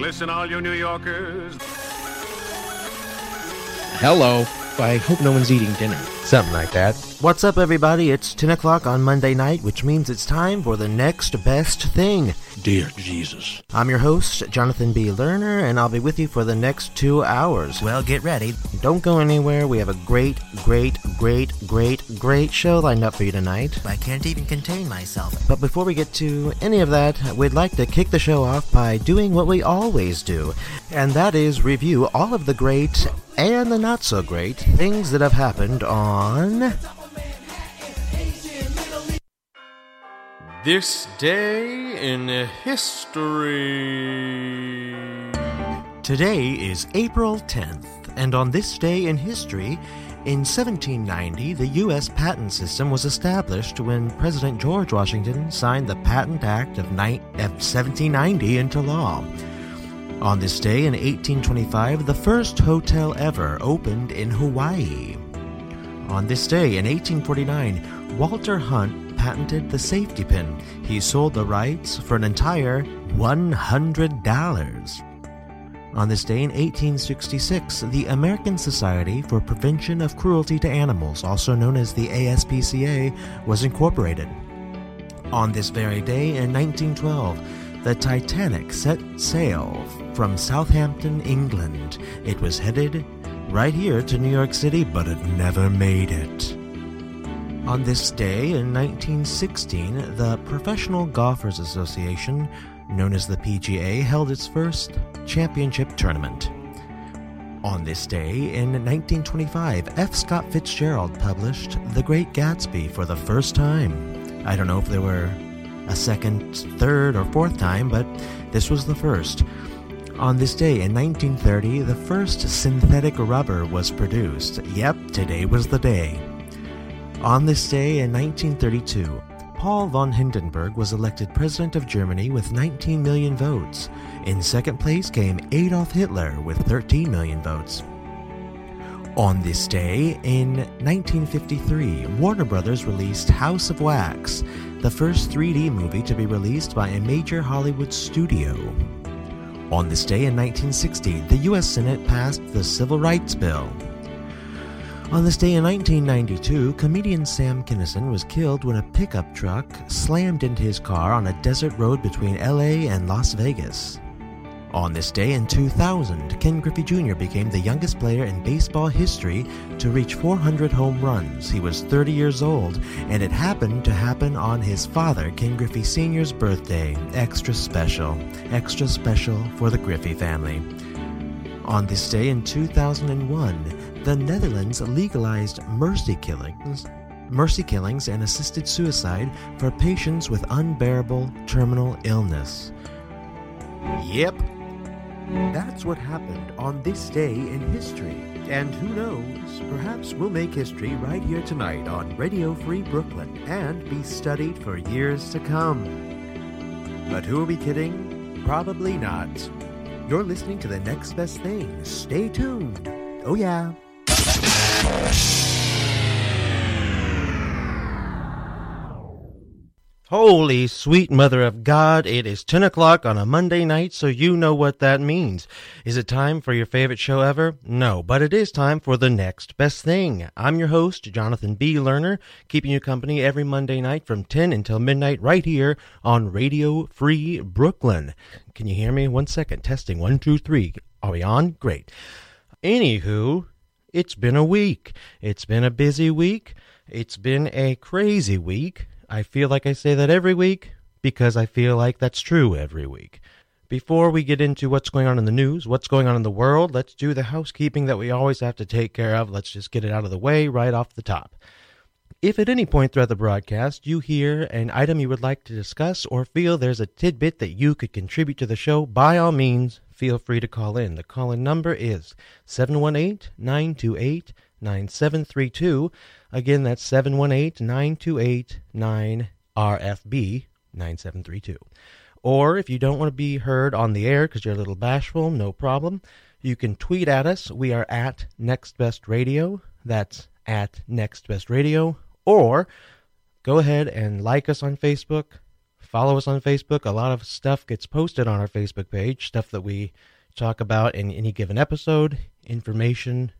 Listen, all you New Yorkers. Hello. I hope no one's eating dinner. Something like that. What's up, everybody? It's 10 o'clock on Monday night, which means it's time for the next best thing. Dear Jesus. I'm your host, Jonathan B. Lerner, and I'll be with you for the next two hours. Well, get ready. Don't go anywhere. We have a great, great, great, great, great show lined up for you tonight. I can't even contain myself. But before we get to any of that, we'd like to kick the show off by doing what we always do, and that is review all of the great and the not so great things that have happened on. This day in history. Today is April 10th, and on this day in history, in 1790, the U.S. patent system was established when President George Washington signed the Patent Act of, ni- of 1790 into law. On this day in 1825, the first hotel ever opened in Hawaii. On this day in 1849, Walter Hunt patented the safety pin. He sold the rights for an entire $100. On this day in 1866, the American Society for Prevention of Cruelty to Animals, also known as the ASPCA, was incorporated. On this very day in 1912, the Titanic set sail from Southampton, England. It was headed right here to New York City, but it never made it. On this day in 1916, the Professional Golfers Association, known as the PGA, held its first championship tournament. On this day in 1925, F. Scott Fitzgerald published The Great Gatsby for the first time. I don't know if there were a second, third, or fourth time, but this was the first. On this day in 1930, the first synthetic rubber was produced. Yep, today was the day. On this day in 1932, Paul von Hindenburg was elected president of Germany with 19 million votes. In second place came Adolf Hitler with 13 million votes. On this day in 1953, Warner Brothers released House of Wax, the first 3D movie to be released by a major Hollywood studio. On this day in 1960, the U.S. Senate passed the Civil Rights Bill. On this day in 1992, comedian Sam Kinison was killed when a pickup truck slammed into his car on a desert road between LA and Las Vegas. On this day in 2000, Ken Griffey Jr. became the youngest player in baseball history to reach 400 home runs. He was 30 years old, and it happened to happen on his father, Ken Griffey Sr.'s birthday. Extra special. Extra special for the Griffey family. On this day in 2001, the Netherlands legalized mercy killings, mercy killings and assisted suicide for patients with unbearable terminal illness. Yep, that's what happened on this day in history. And who knows, perhaps we'll make history right here tonight on Radio Free Brooklyn and be studied for years to come. But who are we kidding? Probably not. You're listening to the next best thing. Stay tuned. Oh, yeah. Holy sweet mother of God, it is 10 o'clock on a Monday night, so you know what that means. Is it time for your favorite show ever? No, but it is time for the next best thing. I'm your host, Jonathan B. Lerner, keeping you company every Monday night from 10 until midnight right here on Radio Free Brooklyn. Can you hear me? One second. Testing. One, two, three. Are we on? Great. Anywho, it's been a week. It's been a busy week. It's been a crazy week. I feel like I say that every week because I feel like that's true every week. Before we get into what's going on in the news, what's going on in the world, let's do the housekeeping that we always have to take care of. Let's just get it out of the way right off the top. If at any point throughout the broadcast you hear an item you would like to discuss or feel there's a tidbit that you could contribute to the show, by all means, feel free to call in. The call in number is 718 928 9732. Again, that's 718 928 9RFB 9732. Or if you don't want to be heard on the air because you're a little bashful, no problem. You can tweet at us. We are at Next Best Radio. That's at Next Best Radio. Or go ahead and like us on Facebook, follow us on Facebook. A lot of stuff gets posted on our Facebook page, stuff that we talk about in any given episode, information,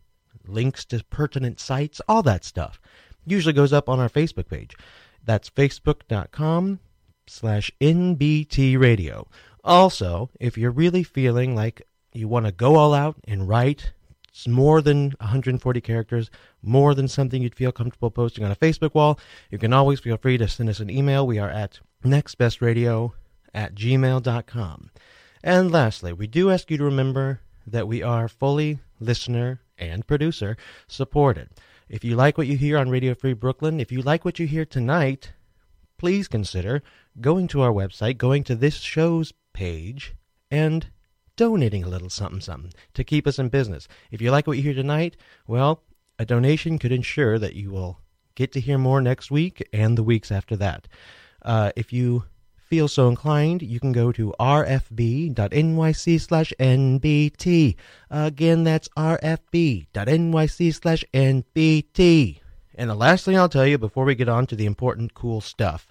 links to pertinent sites, all that stuff. Usually goes up on our Facebook page. That's facebook.com slash NBT radio. Also, if you're really feeling like you want to go all out and write it's more than 140 characters, more than something you'd feel comfortable posting on a Facebook wall, you can always feel free to send us an email. We are at nextbestradio at gmail.com. And lastly, we do ask you to remember that we are fully listener and producer supported. If you like what you hear on Radio Free Brooklyn, if you like what you hear tonight, please consider going to our website, going to this show's page, and donating a little something something to keep us in business. If you like what you hear tonight, well, a donation could ensure that you will get to hear more next week and the weeks after that. Uh, if you feel so inclined, you can go to rfb.nyc slash nbt. Again, that's rfb.nyc slash nbt. And the last thing I'll tell you before we get on to the important, cool stuff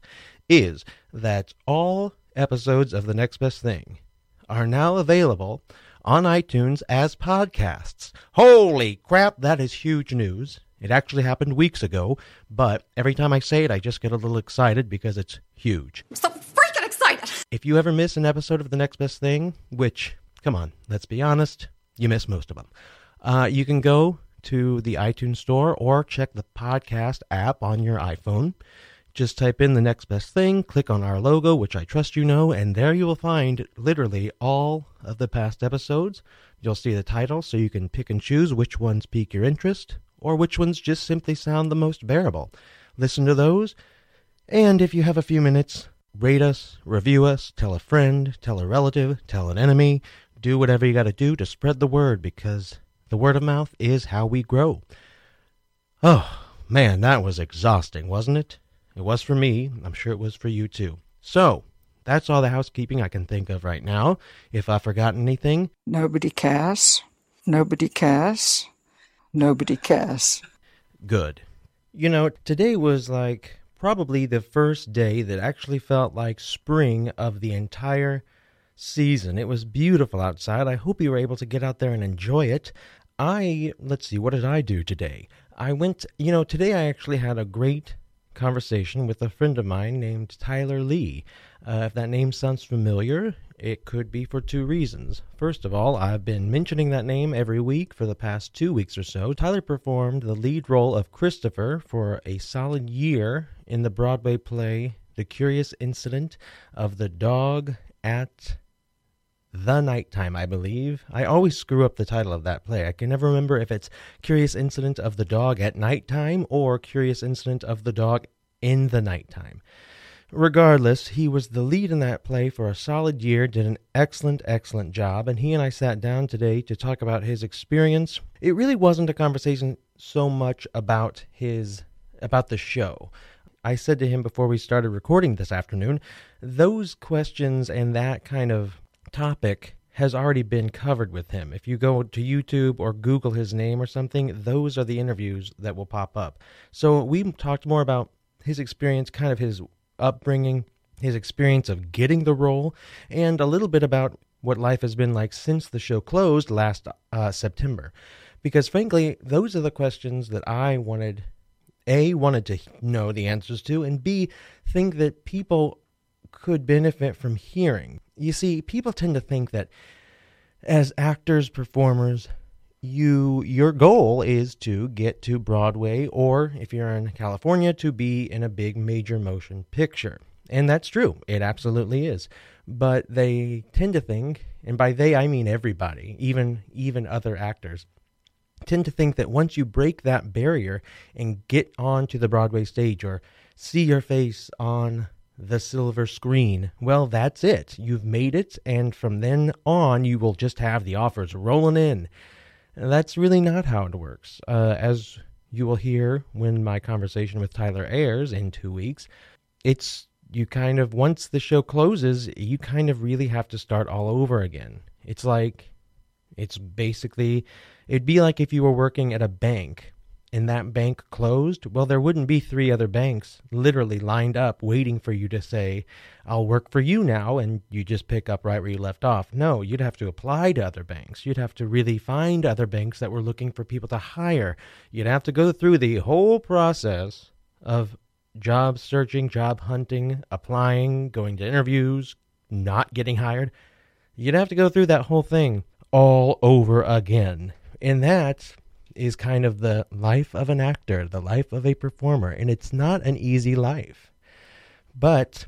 is that all episodes of The Next Best Thing are now available on iTunes as podcasts. Holy crap, that is huge news. It actually happened weeks ago, but every time I say it, I just get a little excited because it's huge. So! If you ever miss an episode of The Next Best Thing, which, come on, let's be honest, you miss most of them, uh, you can go to the iTunes Store or check the podcast app on your iPhone. Just type in the next best thing, click on our logo, which I trust you know, and there you will find literally all of the past episodes. You'll see the title, so you can pick and choose which ones pique your interest, or which ones just simply sound the most bearable. Listen to those, and if you have a few minutes, rate us, review us, tell a friend, tell a relative, tell an enemy, do whatever you got to do to spread the word because the word of mouth is how we grow. Oh, man, that was exhausting, wasn't it? It was for me. I'm sure it was for you too. So, that's all the housekeeping I can think of right now. If I've forgotten anything, Nobody cares. Nobody cares. Nobody cares. good. You know, today was like probably the first day that actually felt like spring of the entire season. It was beautiful outside. I hope you were able to get out there and enjoy it. I, let's see, what did I do today? I went, you know, today I actually had a great conversation with a friend of mine named Tyler Lea. Uh, if that name sounds familiar, it could be for two reasons. First of all, I've been mentioning that name every week for the past two weeks or so. Tyler performed the lead role of Christopher for a solid year in the Broadway play The Curious Incident of the Dog at the Nighttime, I believe. I always screw up the title of that play. I can never remember if it's Curious Incident of the Dog at Nighttime or Curious Incident of the Dog in the Nighttime. Regardless, he was the lead in that play for a solid year, did an excellent, excellent job, and he and I sat down today to talk about his experience. It really wasn't a conversation so much about his about the show. I said to him before we started recording this afternoon, those questions and that kind of topic has already been covered with him. If you go to YouTube or Google his name or something, those are the interviews that will pop up. So we talked more about his experience, kind of his upbringing, his experience of getting the role, and a little bit about what life has been like since the show closed last uh, September. Because frankly, those are the questions that I wanted, A, wanted to know the answers to, and B, think that people could benefit from hearing. You see, people tend to think that as actors, performers, you your goal is to get to Broadway or if you're in California to be in a big major motion picture. And that's true. It absolutely is. But they tend to think, and by they I mean everybody, even even other actors, tend to think that once you break that barrier and get onto the Broadway stage or see your face on the silver screen, well, that's it. You've made it, and from then on, you will just have the offers rolling in. That's really not how it works. Uh, as you will hear when my conversation with Tyler airs in two weeks, it's you kind of, once the show closes, you kind of really have to start all over again. It's like, it's basically, it'd be like if you were working at a bank and that bank closed, well, there wouldn't be three other banks literally lined up waiting for you to say, I'll work for you now, and you just pick up right where you left off. No, you'd have to apply to other banks. You'd have to really find other banks that were looking for people to hire. You'd have to go through the whole process of job searching, job hunting, applying, going to interviews, not getting hired. You'd have to go through that whole thing all over again. And that is kind of the life of an actor, the life of a performer, and it's not an easy life. But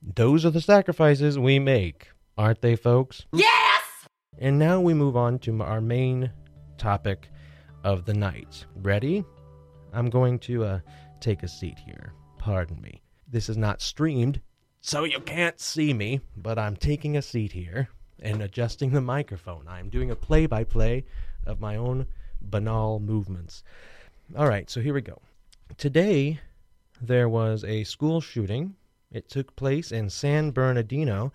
those are the sacrifices we make, aren't they, folks? Yes! And now we move on to our main topic of the night. Ready? I'm going to uh, take a seat here. Pardon me. This is not streamed, so you can't see me, but I'm taking a seat here and adjusting the microphone. I'm doing a play by play of my own banal movements. All right, so here we go. Today, there was a school shooting. It took place in San Bernardino.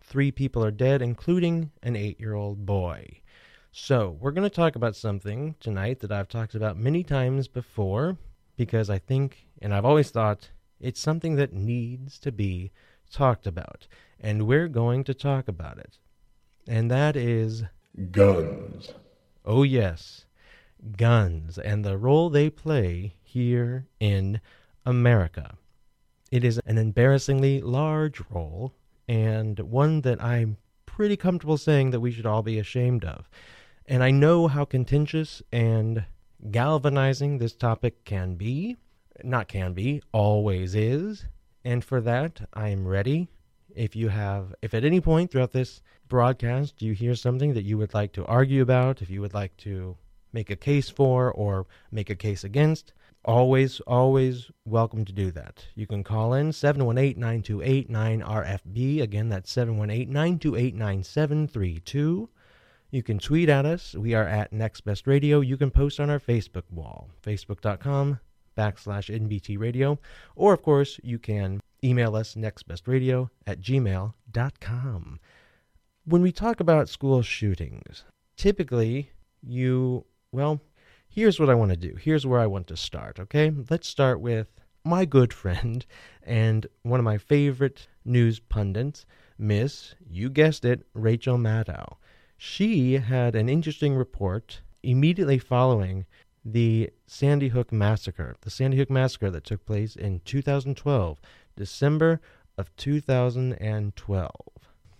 Three people are dead, including an eight year old boy. So, we're going to talk about something tonight that I've talked about many times before because I think, and I've always thought, it's something that needs to be talked about. And we're going to talk about it. And that is Guns. Oh, yes, guns and the role they play here in America. It is an embarrassingly large role and one that I'm pretty comfortable saying that we should all be ashamed of. And I know how contentious and galvanizing this topic can be. Not can be, always is. And for that, I am ready. If you have, if at any point throughout this broadcast you hear something that you would like to argue about, if you would like to make a case for or make a case against, always, always welcome to do that. You can call in 718 928 9RFB. Again, that's 718 928 9732. You can tweet at us. We are at Next Best Radio. You can post on our Facebook wall, facebook.com backslash NBT Radio. Or, of course, you can email us nextbestradio at gmail.com. When we talk about school shootings, typically you, well, here's what I want to do. Here's where I want to start, okay? Let's start with my good friend and one of my favorite news pundits, Miss, you guessed it, Rachel Maddow. She had an interesting report immediately following the Sandy Hook massacre, the Sandy Hook massacre that took place in 2012, December of 2012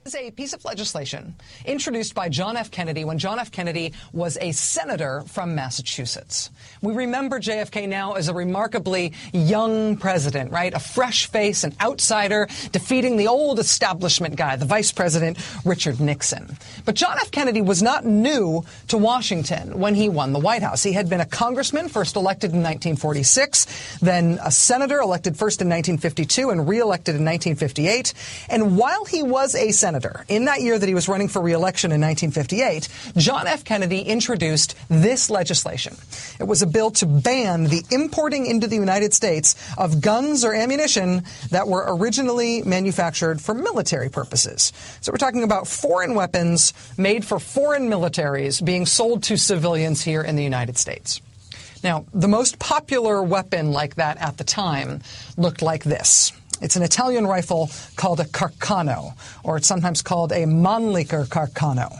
is a piece of legislation introduced by John F. Kennedy when John F. Kennedy was a senator from Massachusetts. We remember JFK now as a remarkably young president, right? A fresh face, an outsider, defeating the old establishment guy, the vice president, Richard Nixon. But John F. Kennedy was not new to Washington when he won the White House. He had been a congressman, first elected in 1946, then a senator, elected first in 1952 and reelected in 1958. And while he was a senator, senator. In that year that he was running for reelection in 1958, John F. Kennedy introduced this legislation. It was a bill to ban the importing into the United States of guns or ammunition that were originally manufactured for military purposes. So we're talking about foreign weapons made for foreign militaries being sold to civilians here in the United States. Now, the most popular weapon like that at the time looked like this. It's an Italian rifle called a Carcano, or it's sometimes called a Mannlicher Carcano.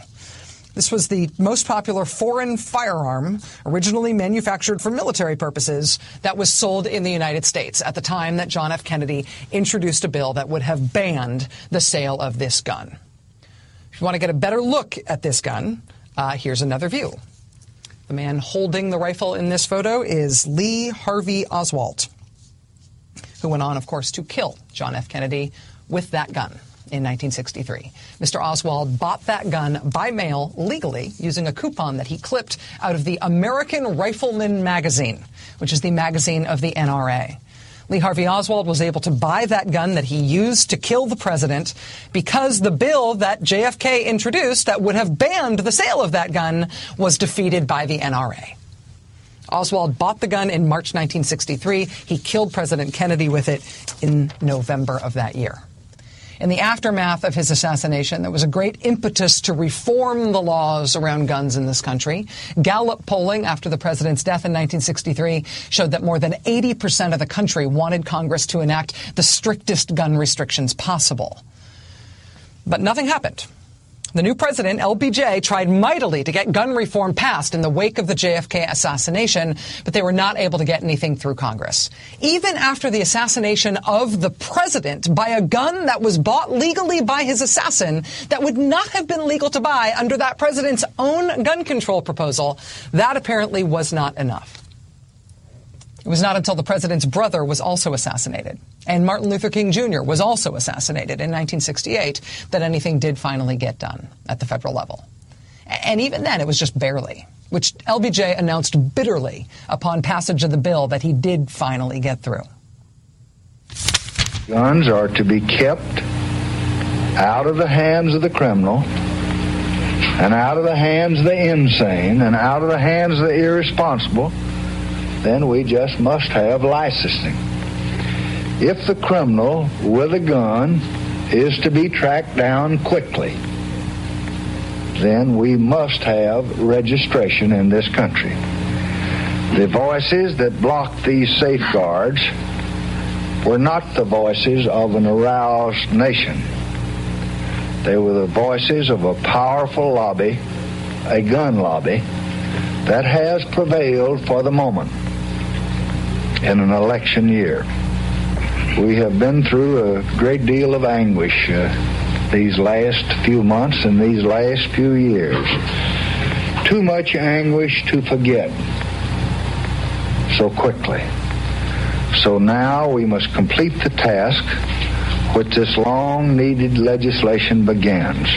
This was the most popular foreign firearm, originally manufactured for military purposes, that was sold in the United States at the time that John F. Kennedy introduced a bill that would have banned the sale of this gun. If you want to get a better look at this gun, uh, here's another view. The man holding the rifle in this photo is Lee Harvey Oswald who went on, of course, to kill John F. Kennedy with that gun in 1963. Mr. Oswald bought that gun by mail legally using a coupon that he clipped out of the American Rifleman magazine, which is the magazine of the NRA. Lee Harvey Oswald was able to buy that gun that he used to kill the president because the bill that JFK introduced that would have banned the sale of that gun was defeated by the NRA. Oswald bought the gun in March 1963. He killed President Kennedy with it in November of that year. In the aftermath of his assassination, there was a great impetus to reform the laws around guns in this country. Gallup polling after the president's death in 1963 showed that more than 80% of the country wanted Congress to enact the strictest gun restrictions possible. But nothing happened. The new president, LBJ, tried mightily to get gun reform passed in the wake of the JFK assassination, but they were not able to get anything through Congress. Even after the assassination of the president by a gun that was bought legally by his assassin that would not have been legal to buy under that president's own gun control proposal, that apparently was not enough. It was not until the president's brother was also assassinated and Martin Luther King Jr. was also assassinated in 1968 that anything did finally get done at the federal level. And even then, it was just barely, which LBJ announced bitterly upon passage of the bill that he did finally get through. Guns are to be kept out of the hands of the criminal and out of the hands of the insane and out of the hands of the irresponsible then we just must have licensing. If the criminal with a gun is to be tracked down quickly, then we must have registration in this country. The voices that blocked these safeguards were not the voices of an aroused nation. They were the voices of a powerful lobby, a gun lobby, that has prevailed for the moment in an election year. We have been through a great deal of anguish uh, these last few months and these last few years. Too much anguish to forget so quickly. So now we must complete the task which this long needed legislation begins.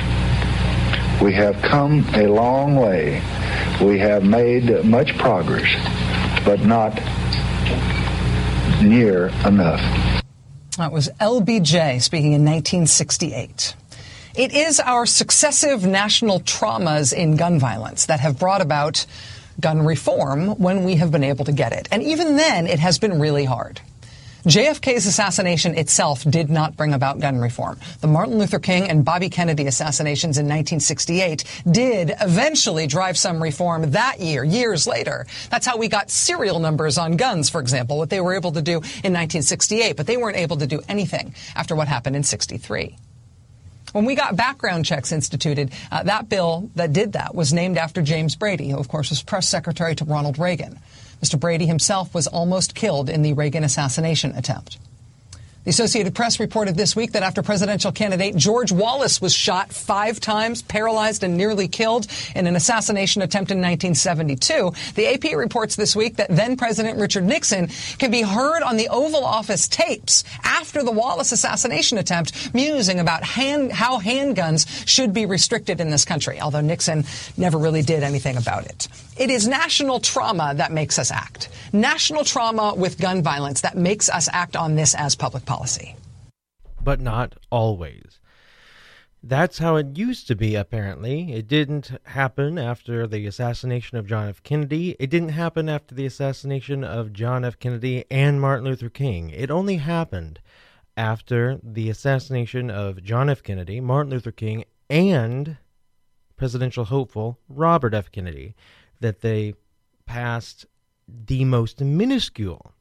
We have come a long way. We have made much progress, but not near enough. That was LBJ speaking in 1968. It is our successive national traumas in gun violence that have brought about gun reform when we have been able to get it. And even then, it has been really hard. JFK's assassination itself did not bring about gun reform. The Martin Luther King and Bobby Kennedy assassinations in 1968 did eventually drive some reform that year, years later. That's how we got serial numbers on guns, for example, what they were able to do in 1968, but they weren't able to do anything after what happened in 63. When we got background checks instituted, uh, that bill that did that was named after James Brady, who, of course, was press secretary to Ronald Reagan. Mr. Brady himself was almost killed in the Reagan assassination attempt. The Associated Press reported this week that after presidential candidate George Wallace was shot five times, paralyzed, and nearly killed in an assassination attempt in 1972, the AP reports this week that then President Richard Nixon can be heard on the Oval Office tapes after the Wallace assassination attempt, musing about hand, how handguns should be restricted in this country, although Nixon never really did anything about it. It is national trauma that makes us act. National trauma with gun violence that makes us act on this as public policy. But not always. That's how it used to be, apparently. It didn't happen after the assassination of John F. Kennedy. It didn't happen after the assassination of John F. Kennedy and Martin Luther King. It only happened after the assassination of John F. Kennedy, Martin Luther King, and presidential hopeful Robert F. Kennedy that they passed the most minuscule,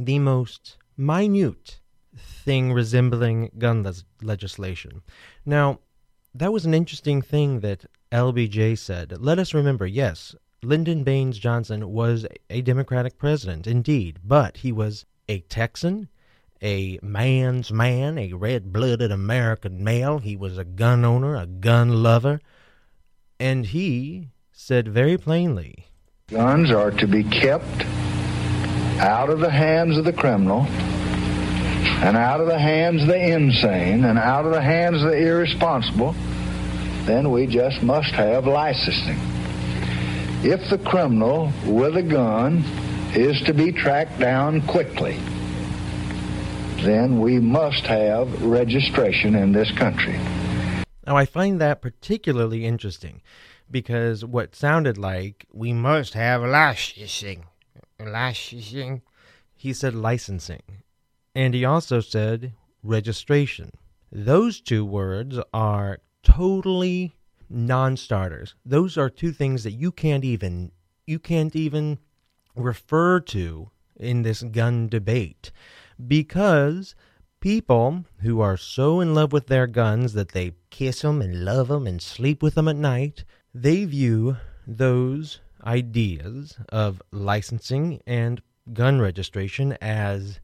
the most minute thing resembling gun le- legislation. Now, that was an interesting thing that LBJ said. Let us remember, yes, Lyndon Baines Johnson was a Democratic president, indeed, but he was a Texan, a man's man, a red blooded American male. He was a gun owner, a gun lover, and he said very plainly Guns are to be kept out of the hands of the criminal and out of the hands of the insane and out of the hands of the irresponsible. Then we just must have licensing. If the criminal with a gun is to be tracked down quickly, then we must have registration in this country. Now, I find that particularly interesting because what sounded like we must have licensing, licensing, he said licensing, and he also said registration. Those two words are totally non-starters. Those are two things that you can't even you can't even refer to in this gun debate because people who are so in love with their guns that they kiss them and love them and sleep with them at night, they view those ideas of licensing and gun registration as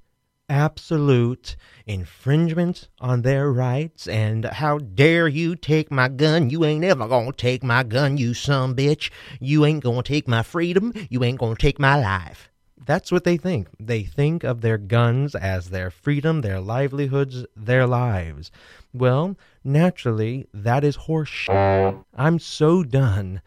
absolute infringement on their rights and how dare you take my gun? You ain't ever gonna take my gun you some bitch. You ain't gonna take my freedom. You ain't gonna take my life. That's what they think. They think of their guns as their freedom their livelihoods their lives. Well naturally that is horse i'm so done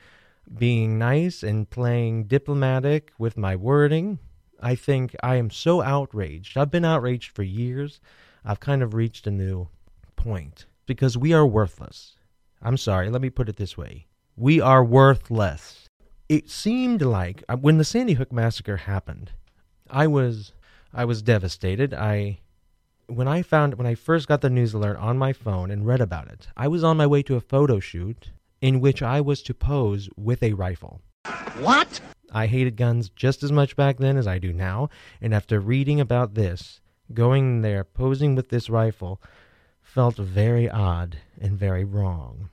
being nice and playing diplomatic with my wording I think I am so outraged. I've been outraged for years. I've kind of reached a new point because we are worthless. I'm sorry, let me put it this way. We are worthless. It seemed like uh, when the Sandy Hook massacre happened, I was I was devastated. I when I found when I first got the news alert on my phone and read about it, I was on my way to a photo shoot in which I was to pose with a rifle. What? I hated guns just as much back then as I do now, and after reading about this, going there posing with this rifle felt very odd and very wrong.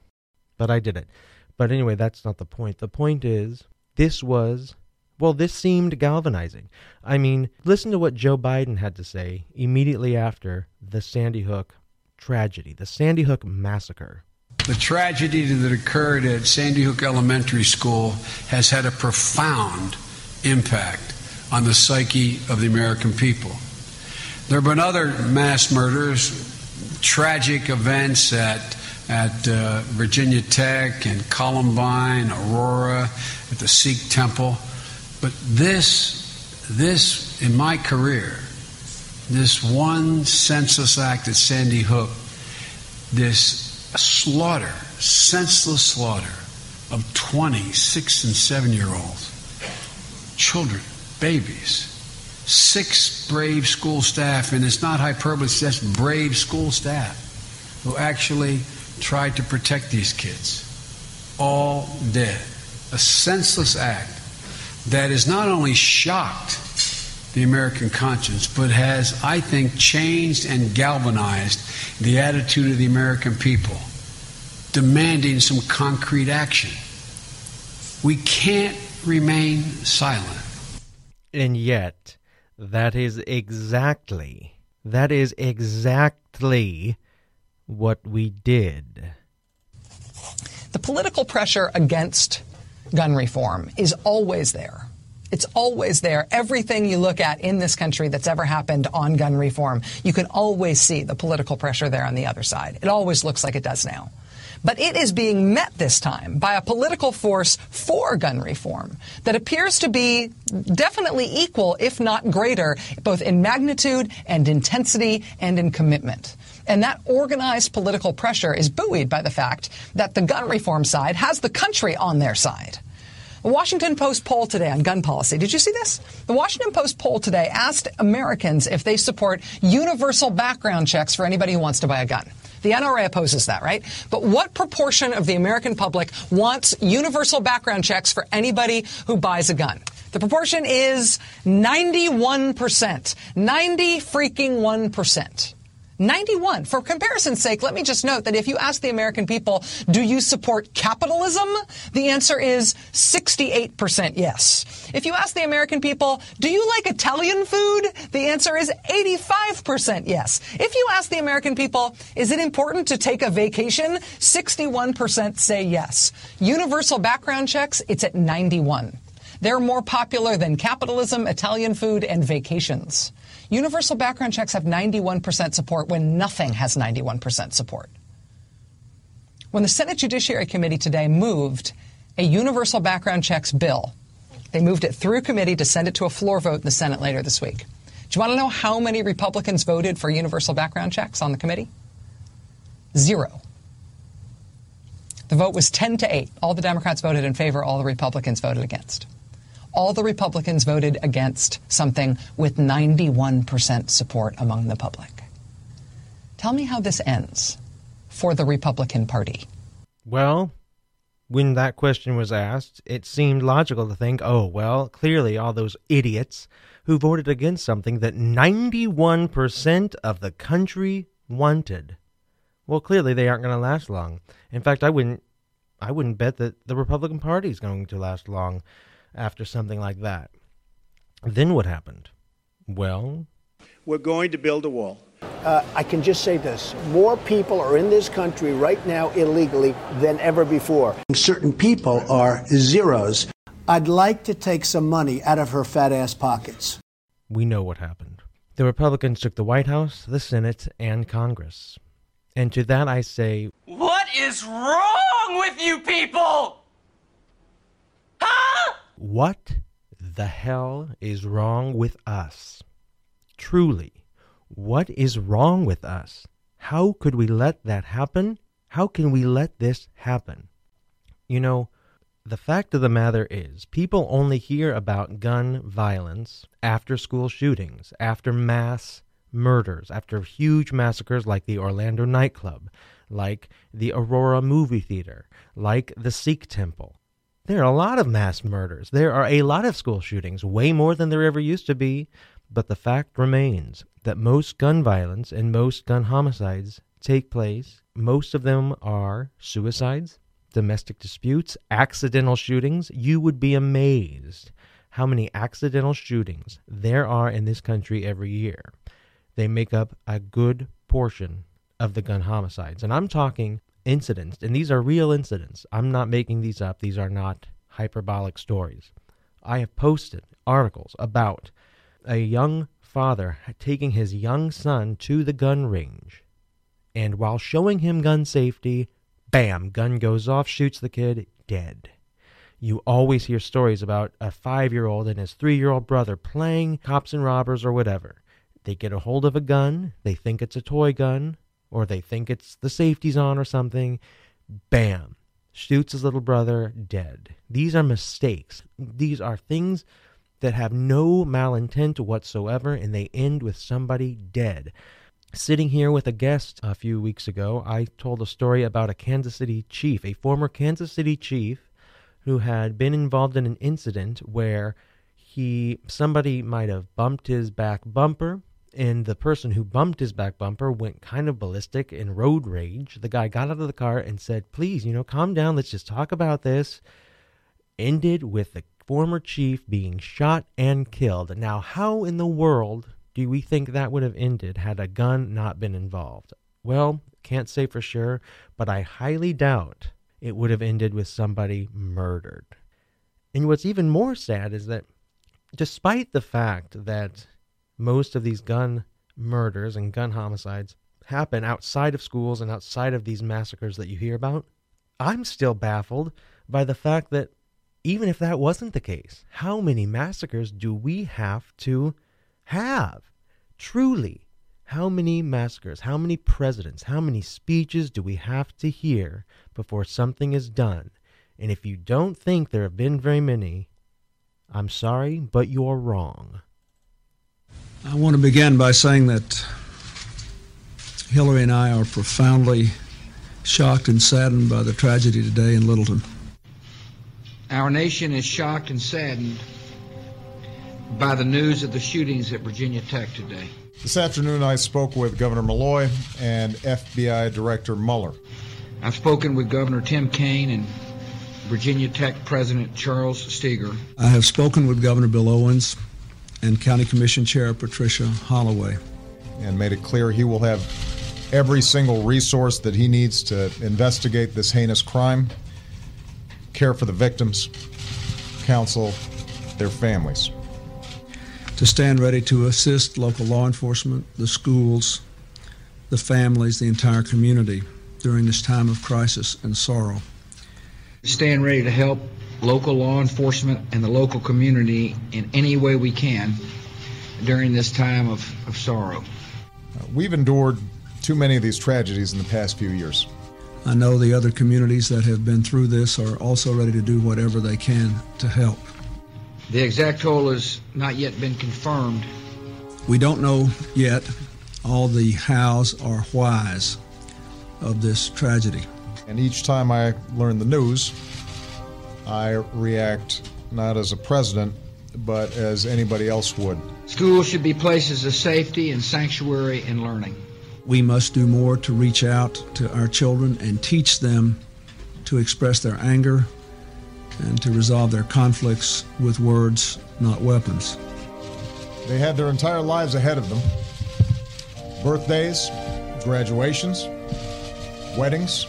But I did it. But anyway, that's not the point. The point is, this was, well, this seemed galvanizing. I mean, listen to what Joe Biden had to say immediately after the Sandy Hook tragedy, the Sandy Hook massacre. The tragedy that occurred at Sandy Hook Elementary School has had a profound impact on the psyche of the American people. There have been other mass murders, tragic events at at uh, Virginia Tech and Columbine, Aurora, at the Sikh Temple, but this, this in my career, this one senseless act at Sandy Hook, this slaughter, senseless slaughter of 20, six, and seven year olds, children, babies. Six brave school staff, and it's not hyperbole, it's just brave school staff who actually tried to protect these kids. All dead. A senseless act that is not only shocked the American conscience, but has, I think, changed and galvanized the attitude of the American people, demanding some concrete action. We can't remain silent. And yet, that is exactly, that is exactly what we did. The political pressure against gun reform is always there. It's always there. Everything you look at in this country that's ever happened on gun reform, you can always see the political pressure there on the other side. It always looks like it does now. But it is being met this time by a political force for gun reform that appears to be definitely equal, if not greater, both in magnitude and intensity and in commitment. And that organized political pressure is buoyed by the fact that the gun reform side has the country on their side. The Washington Post poll today on gun policy. Did you see this? The Washington Post poll today asked Americans if they support universal background checks for anybody who wants to buy a gun. The NRA opposes that, right? But what proportion of the American public wants universal background checks for anybody who buys a gun? The proportion is 91%. 90 freaking 1%. 91. For comparison's sake, let me just note that if you ask the American people, do you support capitalism? The answer is 68% yes. If you ask the American people, do you like Italian food? The answer is 85% yes. If you ask the American people, is it important to take a vacation? 61% say yes. Universal background checks, it's at 91. They're more popular than capitalism, Italian food, and vacations. Universal background checks have 91% support when nothing has 91% support. When the Senate Judiciary Committee today moved a universal background checks bill, they moved it through committee to send it to a floor vote in the Senate later this week. Do you want to know how many Republicans voted for universal background checks on the committee? Zero. The vote was 10 to 8. All the Democrats voted in favor, all the Republicans voted against all the Republicans voted against something with 91% support among the public. Tell me how this ends for the Republican Party. Well, when that question was asked, it seemed logical to think, oh, well, clearly all those idiots who voted against something that 91% of the country wanted. Well, clearly they aren't going to last long. In fact, I wouldn't I wouldn't bet that the Republican Party is going to last long after something like that. Then what happened? Well, we're going to build a wall. Uh, I can just say this more people are in this country right now illegally than ever before. Certain people are zeros. I'd like to take some money out of her fat ass pockets. We know what happened. The Republicans took the White House, the Senate, and Congress. And to that I say, What is wrong with you people? What the hell is wrong with us? Truly, what is wrong with us? How could we let that happen? How can we let this happen? You know, the fact of the matter is, people only hear about gun violence after school shootings, after mass murders, after huge massacres like the Orlando nightclub, like the Aurora movie theater, like the Sikh temple. There are a lot of mass murders. There are a lot of school shootings, way more than there ever used to be. But the fact remains that most gun violence and most gun homicides take place. Most of them are suicides, domestic disputes, accidental shootings. You would be amazed how many accidental shootings there are in this country every year. They make up a good portion of the gun homicides. And I'm talking incidents, and these are real incidents. I'm not making these up, these are not hyperbolic stories. I have posted articles about a young father taking his young son to the gun range. And while showing him gun safety, bam, gun goes off, shoots the kid, dead. You always hear stories about a five year old and his three year old brother playing cops and robbers or whatever. They get a hold of a gun, they think it's a toy gun, or they think it's the safety's on or something. Bam, shoots his little brother, dead. These are mistakes. These are things that have no malintent whatsoever, and they end with somebody dead. Sitting here with a guest a few weeks ago, I told a story about a Kansas City chief, a former Kansas City chief who had been involved in an incident where he somebody might have bumped his back bumper and the person who bumped his back bumper went kind of ballistic in road rage. The guy got out of the car and said, "Please, you know, calm down. Let's just talk about this." Ended with the former chief being shot and killed. Now, how in the world do we think that would have ended had a gun not been involved? Well, can't say for sure, but I highly doubt it would have ended with somebody murdered. And what's even more sad is that despite the fact that most of these gun murders and gun homicides happen outside of schools and outside of these massacres that you hear about, I'm still baffled by the fact that even if that wasn't the case, how many massacres do we have to have? Truly, how many massacres, how many presidents, how many speeches do we have to hear before something is done? And if you don't think there have been very many, I'm sorry, but you're wrong. I want to begin by saying that Hillary and I are profoundly shocked and saddened by the tragedy today in Littleton. Our nation is shocked and saddened by the news of the shootings at Virginia Tech today. This afternoon, I spoke with Governor Malloy and FBI Director Mueller. I've spoken with Governor Tim Kaine and Virginia Tech President Charles Steger. I have spoken with Governor Bill Owens and County Commission Chair Patricia Holloway. And made it clear he will have every single resource that he needs to investigate this heinous crime care for the victims, counsel their families. To stand ready to assist local law enforcement, the schools, the families, the entire community during this time of crisis and sorrow. Stand ready to help local law enforcement and the local community in any way we can during this time of, of sorrow. Uh, we've endured too many of these tragedies in the past few years. I know the other communities that have been through this are also ready to do whatever they can to help. The exact toll has not yet been confirmed. We don't know yet all the hows or whys of this tragedy. And each time I learn the news, I react not as a president, but as anybody else would. Schools should be places of safety and sanctuary and learning. We must do more to reach out to our children and teach them to express their anger and to resolve their conflicts with words, not weapons. They had their entire lives ahead of them birthdays, graduations, weddings,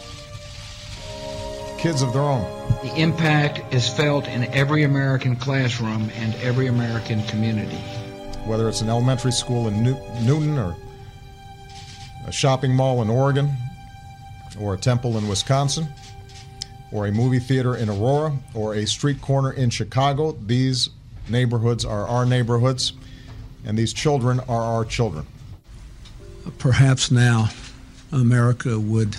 kids of their own. The impact is felt in every American classroom and every American community. Whether it's an elementary school in New- Newtown or a shopping mall in Oregon or a temple in Wisconsin or a movie theater in Aurora or a street corner in Chicago, these neighborhoods are our neighborhoods and these children are our children. Perhaps now America would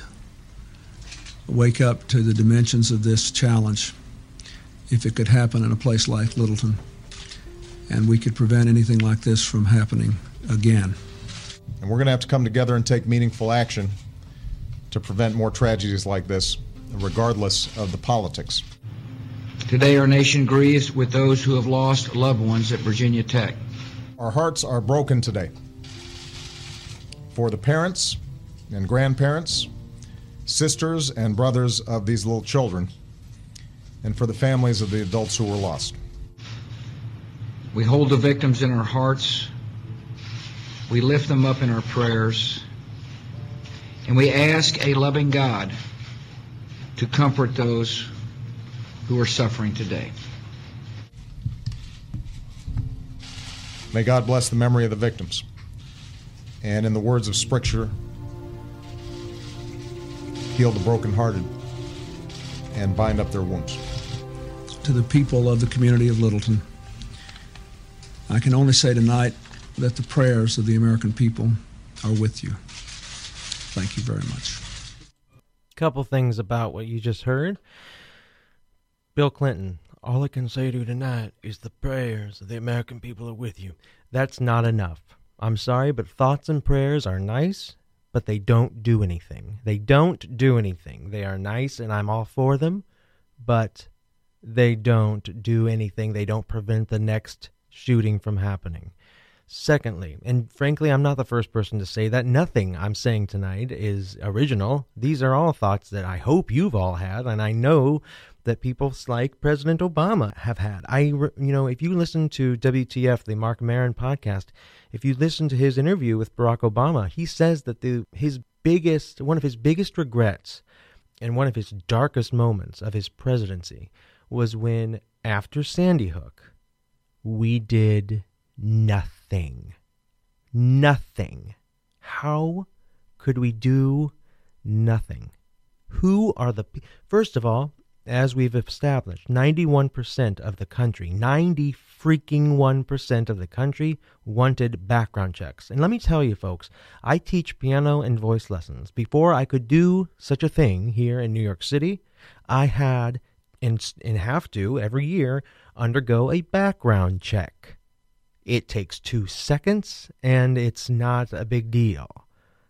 wake up to the dimensions of this challenge if it could happen in a place like Littleton and we could prevent anything like this from happening again. And we're going to have to come together and take meaningful action to prevent more tragedies like this, regardless of the politics. Today, our nation grieves with those who have lost loved ones at Virginia Tech. Our hearts are broken today for the parents and grandparents, sisters and brothers of these little children, and for the families of the adults who were lost. We hold the victims in our hearts. We lift them up in our prayers. And we ask a loving God to comfort those who are suffering today. May God bless the memory of the victims. And in the words of Scripture, heal the brokenhearted and bind up their wounds. To the people of the community of Littleton, I can only say tonight that the prayers of the American people are with you. Thank you very much. A Couple things about what you just heard. Bill Clinton, all I can say to you tonight is the prayers of the American people are with you. That's not enough. I'm sorry, but thoughts and prayers are nice, but they don't do anything. They don't do anything. They are nice, and I'm all for them, but they don't do anything. They don't prevent the next shooting from happening. Secondly, and frankly, I'm not the first person to say that. Nothing I'm saying tonight is original. These are all thoughts that I hope you've all had, and I know that people like President Obama have had. I, you know, if you listen to WTF, the Marc Maron podcast, if you listen to his interview with Barack Obama, he says that the his biggest, one of his biggest regrets, and one of his darkest moments of his presidency was when, after Sandy Hook, we did nothing. Nothing. How could we do nothing? Who are the. First of all, as we've established, 91% of the country, 90 freaking 1% of the country wanted background checks. And let me tell you, folks, I teach piano and voice lessons. Before I could do such a thing here in New York City, I had and, and have to every year undergo a background check. It takes two seconds and it's not a big deal.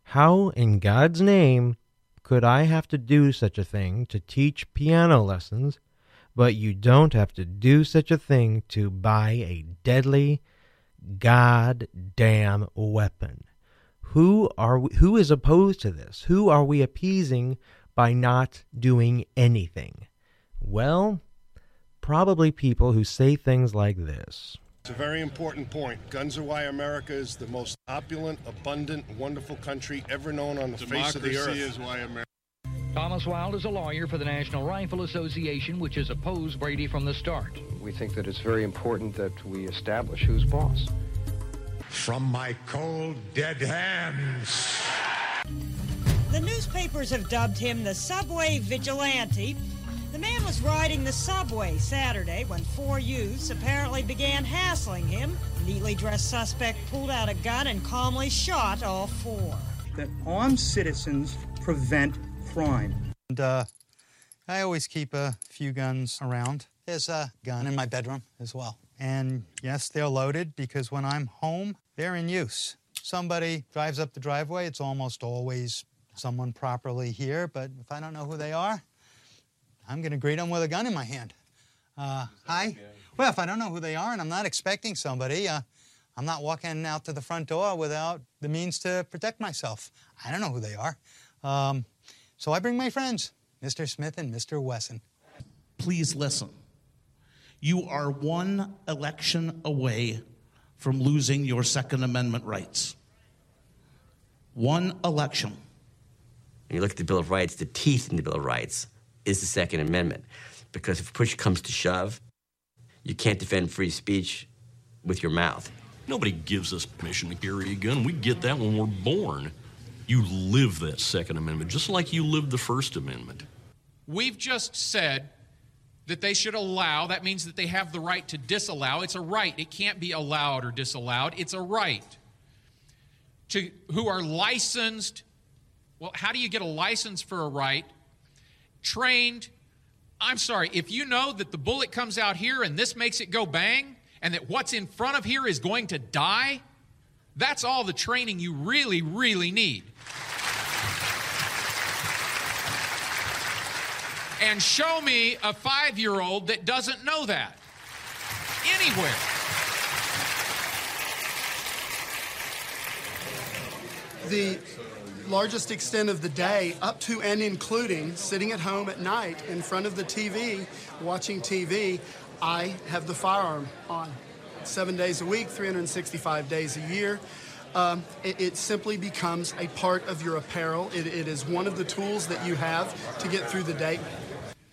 How in God's name could I have to do such a thing to teach piano lessons, but you don't have to do such a thing to buy a deadly, goddamn weapon? Who are we, who is opposed to this? Who are we appeasing by not doing anything? Well, probably people who say things like this. It's a very important point. Guns are why America is the most opulent, abundant, wonderful country ever known on the face of the earth. Democracy is why America. Thomas Wild is a lawyer for the National Rifle Association, which has opposed Brady from the start. We think that it's very important that we establish who's boss. From my cold, dead hands. The newspapers have dubbed him the subway vigilante. The man was riding the subway Saturday when four youths apparently began hassling him. Neatly dressed suspect pulled out a gun and calmly shot all four. That armed citizens prevent crime. And uh, I always keep a few guns around. There's a gun in my bedroom as well. And yes, they're loaded because when I'm home, they're in use. somebody drives up the driveway, it's almost always someone properly here, but if I don't know who they are, I'm going to greet them with a gun in my hand. Uh, hi. Well, if I don't know who they are and I'm not expecting somebody, uh, I'm not walking out to the front door without the means to protect myself. I don't know who they are. Um, so I bring my friends, Mr. Smith and Mr. Wesson. Please listen. You are one election away from losing your Second Amendment rights. One election. When you look at the Bill of Rights, the teeth in the Bill of Rights is the Second Amendment. Because if push comes to shove, you can't defend free speech with your mouth. Nobody gives us permission to carry a gun. We get that when we're born. You live that Second Amendment just like you lived the First Amendment. We've just said that they should allow, that means that they have the right to disallow. It's a right. It can't be allowed or disallowed. It's a right. To who are licensed. Well, how do you get a license for a right? Trained. I'm sorry, if you know that the bullet comes out here and this makes it go bang, and that what's in front of here is going to die, that's all the training you really, really need. And show me a five year old that doesn't know that anywhere. The largest extent of the day, up to and including sitting at home at night in front of the TV, watching TV, I have the firearm on. Seven days a week, 365 days a year. Um, it, it, simply becomes a part of your apparel. It, it is one of the tools that you have to get through the day.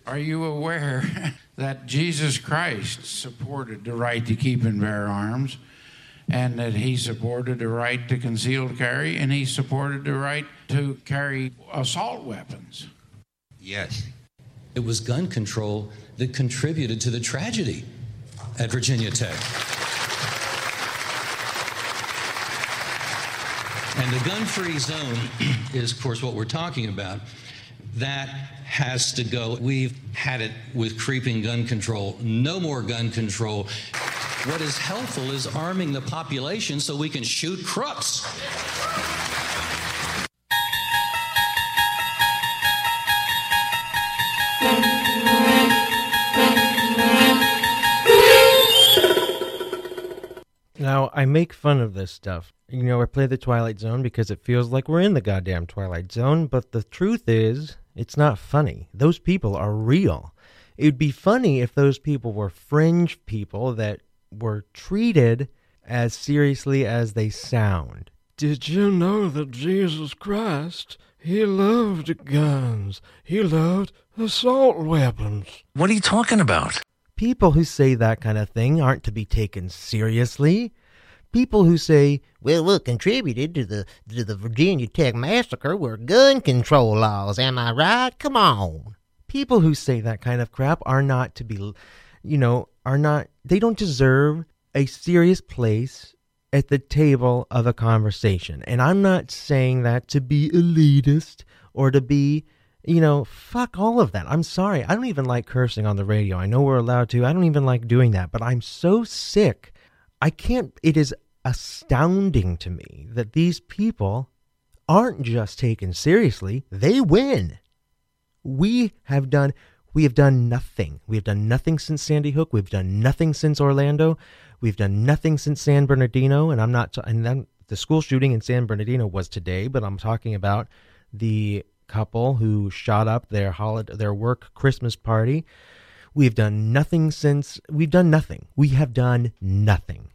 Are you aware that Jesus Christ supported the right to keep and bear arms, and that he supported the right to concealed carry, and he supported the right to carry assault weapons? Yes. It was gun control that contributed to the tragedy at Virginia Tech. And the gun free zone is, of course, what we're talking about. That has to go. We've had it with creeping gun control. No more gun control. What is helpful is arming the population so we can shoot crooks. Now, I make fun of this stuff. You know, I play the Twilight Zone because it feels like we're in the goddamn Twilight Zone, but the truth is, it's not funny. Those people are real. It would be funny if those people were fringe people that were treated as seriously as they sound. Did you know that Jesus Christ, he loved guns? He loved assault weapons. What are you talking about? People who say that kind of thing aren't to be taken seriously. People who say, well, what contributed to the to the Virginia Tech massacre were gun control laws, am I right? Come on. People who say that kind of crap are not to be, you know, are not, they don't deserve a serious place at the table of a conversation. And I'm not saying that to be elitist or to be you know, fuck all of that. I'm sorry. I don't even like cursing on the radio. I know we're allowed to. I don't even like doing that, but I'm so sick. I can't, it is astounding to me that these people aren't just taken seriously, they win. We have done we have done nothing. We have done nothing since Sandy Hook. We've done nothing since Orlando. We've done nothing since San Bernardino. And I'm not, and then the school shooting in San Bernardino was today, but I'm talking about the couple who shot up their holiday, their work Christmas party. We've done nothing since. We've done nothing. We have done nothing.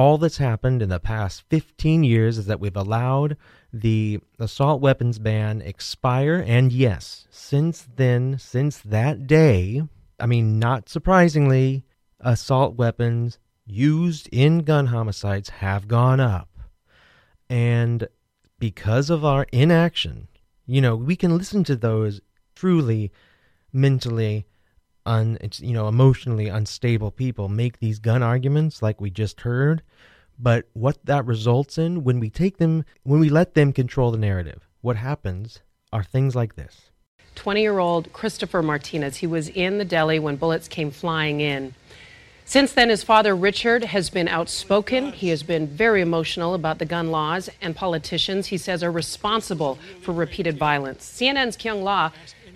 All that's happened in the past 15 years is that we've allowed the assault weapons ban expire. And yes, since then, since that day, I mean, not surprisingly, assault weapons used in gun homicides have gone up. And because of our inaction, you know, we can listen to those truly mentally un you know, emotionally unstable people make these gun arguments like we just heard, but what that results in when we take them when we let them control the narrative, what happens are things like this. 20 year old Christopher Martinez. He was in the deli when bullets came flying in. Since then, his father, Richard, has been outspoken. He has been very emotional about the gun laws and politicians he says are responsible for repeated violence. CNN's Kyung Lah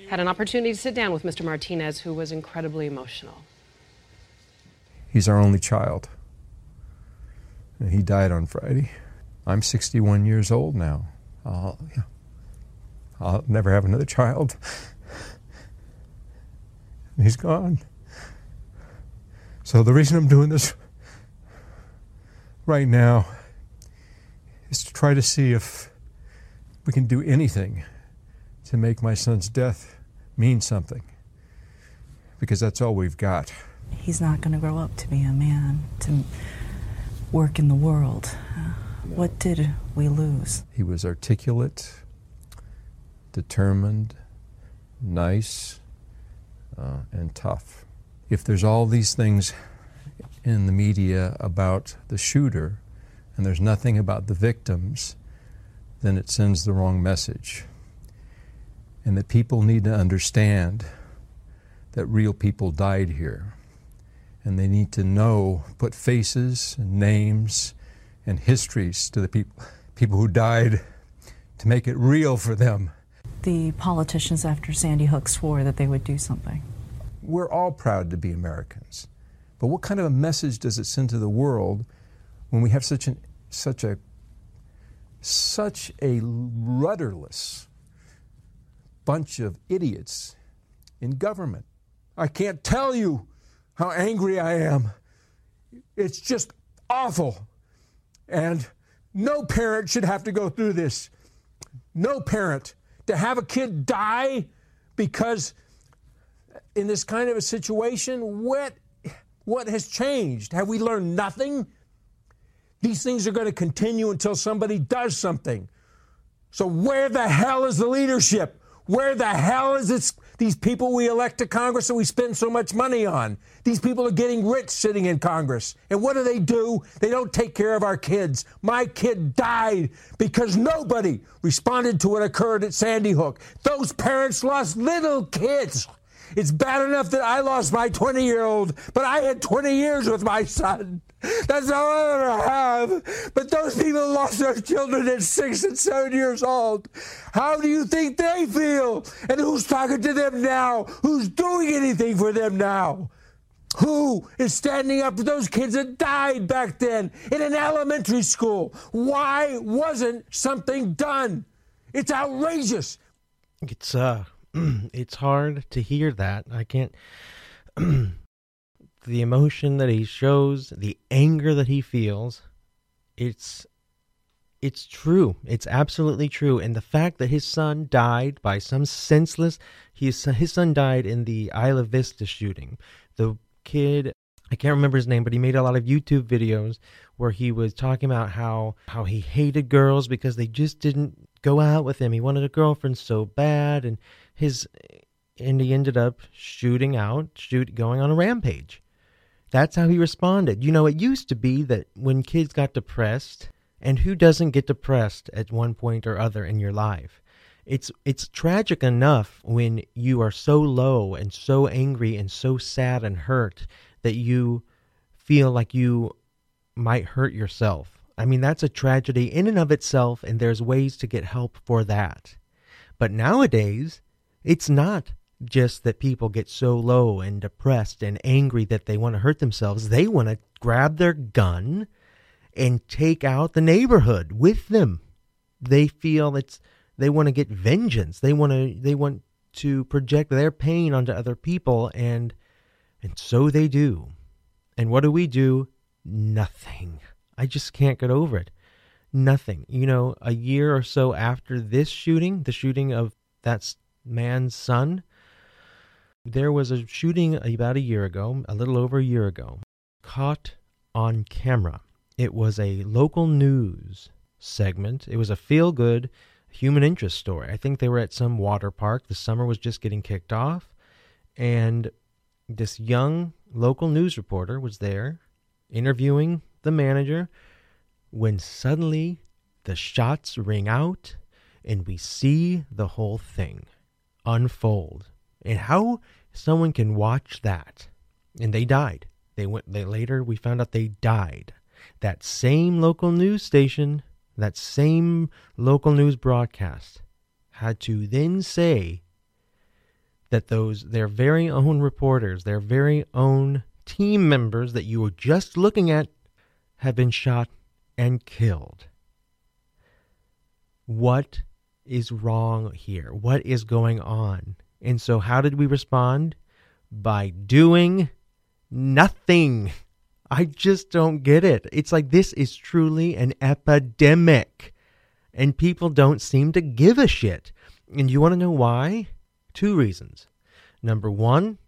had an opportunity to sit down with Mr. Martinez, who was incredibly emotional. He's our only child. And he died on Friday. I'm 61 years old now. I'll, I'll never have another child. He's gone. So the reason I'm doing this right now is to try to see if we can do anything to make my son's death mean something. Because that's all we've got. He's not going to grow up to be a man, to work in the world. Uh, what did we lose? He was articulate, determined, nice, uh, and tough if there's all these things in the media about the shooter and there's nothing about the victims, then it sends the wrong message. And that people need to understand that real people died here. And they need to know, put faces and names and histories to the people, people who died to make it real for them. The politicians after Sandy Hook swore that they would do something we're all proud to be Americans. But what kind of a message does it send to the world when we have such an such a such a rudderless bunch of idiots in government? I can't tell you how angry I am. It's just awful. And no parent should have to go through this. No parent to have a kid die because in this kind of a situation, what, what has changed? Have we learned nothing? These things are going to continue until somebody does something. So, where the hell is the leadership? Where the hell is this, these people we elect to Congress that we spend so much money on? These people are getting rich sitting in Congress. And what do they do? They don't take care of our kids. My kid died because nobody responded to what occurred at Sandy Hook. Those parents lost little kids. It's bad enough that I lost my 20 year old, but I had 20 years with my son. That's all I ever have. But those people lost their children at six and seven years old. How do you think they feel? And who's talking to them now? Who's doing anything for them now? Who is standing up for those kids that died back then in an elementary school? Why wasn't something done? It's outrageous. It's uh it's hard to hear that. I can't. the emotion that he shows, the anger that he feels, it's it's true. It's absolutely true. And the fact that his son died by some senseless, his his son died in the Isla Vista shooting. The kid, I can't remember his name, but he made a lot of YouTube videos where he was talking about how how he hated girls because they just didn't go out with him. He wanted a girlfriend so bad, and his and he ended up shooting out, shoot going on a rampage. That's how he responded. You know, it used to be that when kids got depressed, and who doesn't get depressed at one point or other in your life? It's it's tragic enough when you are so low and so angry and so sad and hurt that you feel like you might hurt yourself. I mean, that's a tragedy in and of itself, and there's ways to get help for that. But nowadays, it's not just that people get so low and depressed and angry that they want to hurt themselves. They want to grab their gun and take out the neighborhood with them. They feel it's they want to get vengeance. They want to they want to project their pain onto other people and and so they do. And what do we do? Nothing. I just can't get over it. Nothing. You know, a year or so after this shooting, the shooting of that man's son. There was a shooting about a year ago, a little over a year ago, caught on camera. It was a local news segment. It was a feel good human interest story. I think they were at some water park. The summer was just getting kicked off. And this young local news reporter was there interviewing the manager when suddenly the shots ring out and we see the whole thing unfold and how someone can watch that and they died They went. They later we found out they died. That same local news station, that same local news broadcast, had to then say that those their very own reporters, their very own team members that you were just looking at, have been shot and killed. What is wrong here? What is going on? And so, how did we respond? By doing nothing. I just don't get it. It's like this is truly an epidemic, and people don't seem to give a shit. And you want to know why? Two reasons. Number one,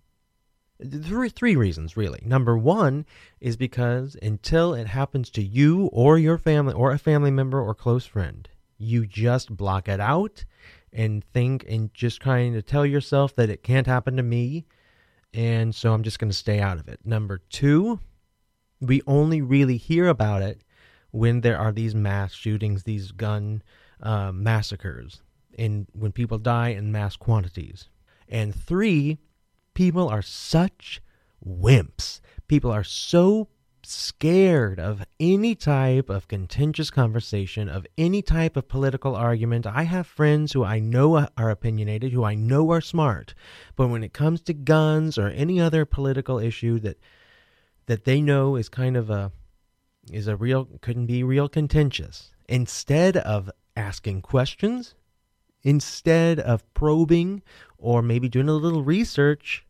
three, three reasons really. Number one is because until it happens to you or your family or a family member or close friend, you just block it out and think and just trying to tell yourself that it can't happen to me. And so I'm just going to stay out of it. Number two, we only really hear about it when there are these mass shootings, these gun uh, massacres, and when people die in mass quantities. And three, people are such wimps. People are so scared of any type of contentious conversation, of any type of political argument. I have friends who I know are opinionated, who I know are smart, but when it comes to guns or any other political issue that that they know is kind of a is a real couldn't be real contentious, instead of asking questions, instead of probing or maybe doing a little research,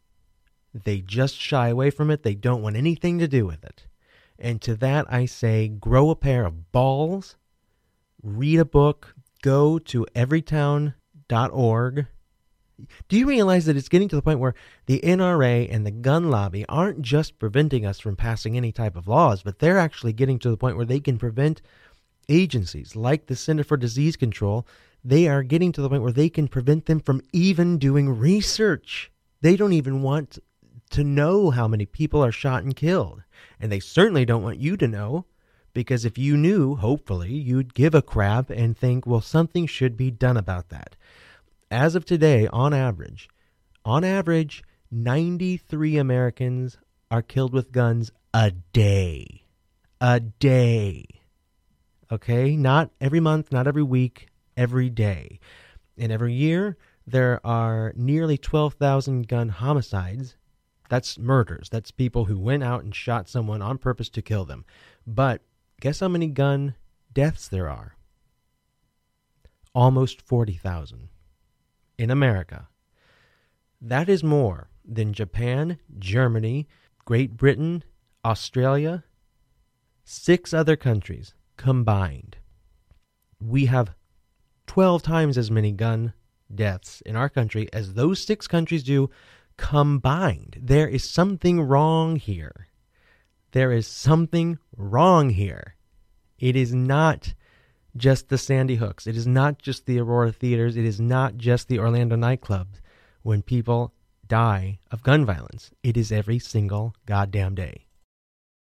they just shy away from it. They don't want anything to do with it. And to that I say, grow a pair of balls, read a book, go to everytown.org. Do you realize that it's getting to the point where the NRA and the gun lobby aren't just preventing us from passing any type of laws, but they're actually getting to the point where they can prevent agencies like the Center for Disease Control. They are getting to the point where they can prevent them from even doing research. They don't even want to know how many people are shot and killed. And they certainly don't want you to know, because if you knew, hopefully, you'd give a crap and think, well, something should be done about that. As of today, on average, on average, 93 Americans are killed with guns a day. A day. Okay? Not every month, not every week, every day. And every year, there are nearly 12,000 gun homicides that's murders. That's people who went out and shot someone on purpose to kill them. But guess how many gun deaths there are? Almost 40,000 in America. That is more than Japan, Germany, Great Britain, Australia, six other countries combined. We have 12 times as many gun deaths in our country as those six countries do combined. There is something wrong here. There is something wrong here. It is not just the Sandy Hooks. It is not just the Aurora theaters. It is not just the Orlando nightclubs when people die of gun violence. It is every single goddamn day.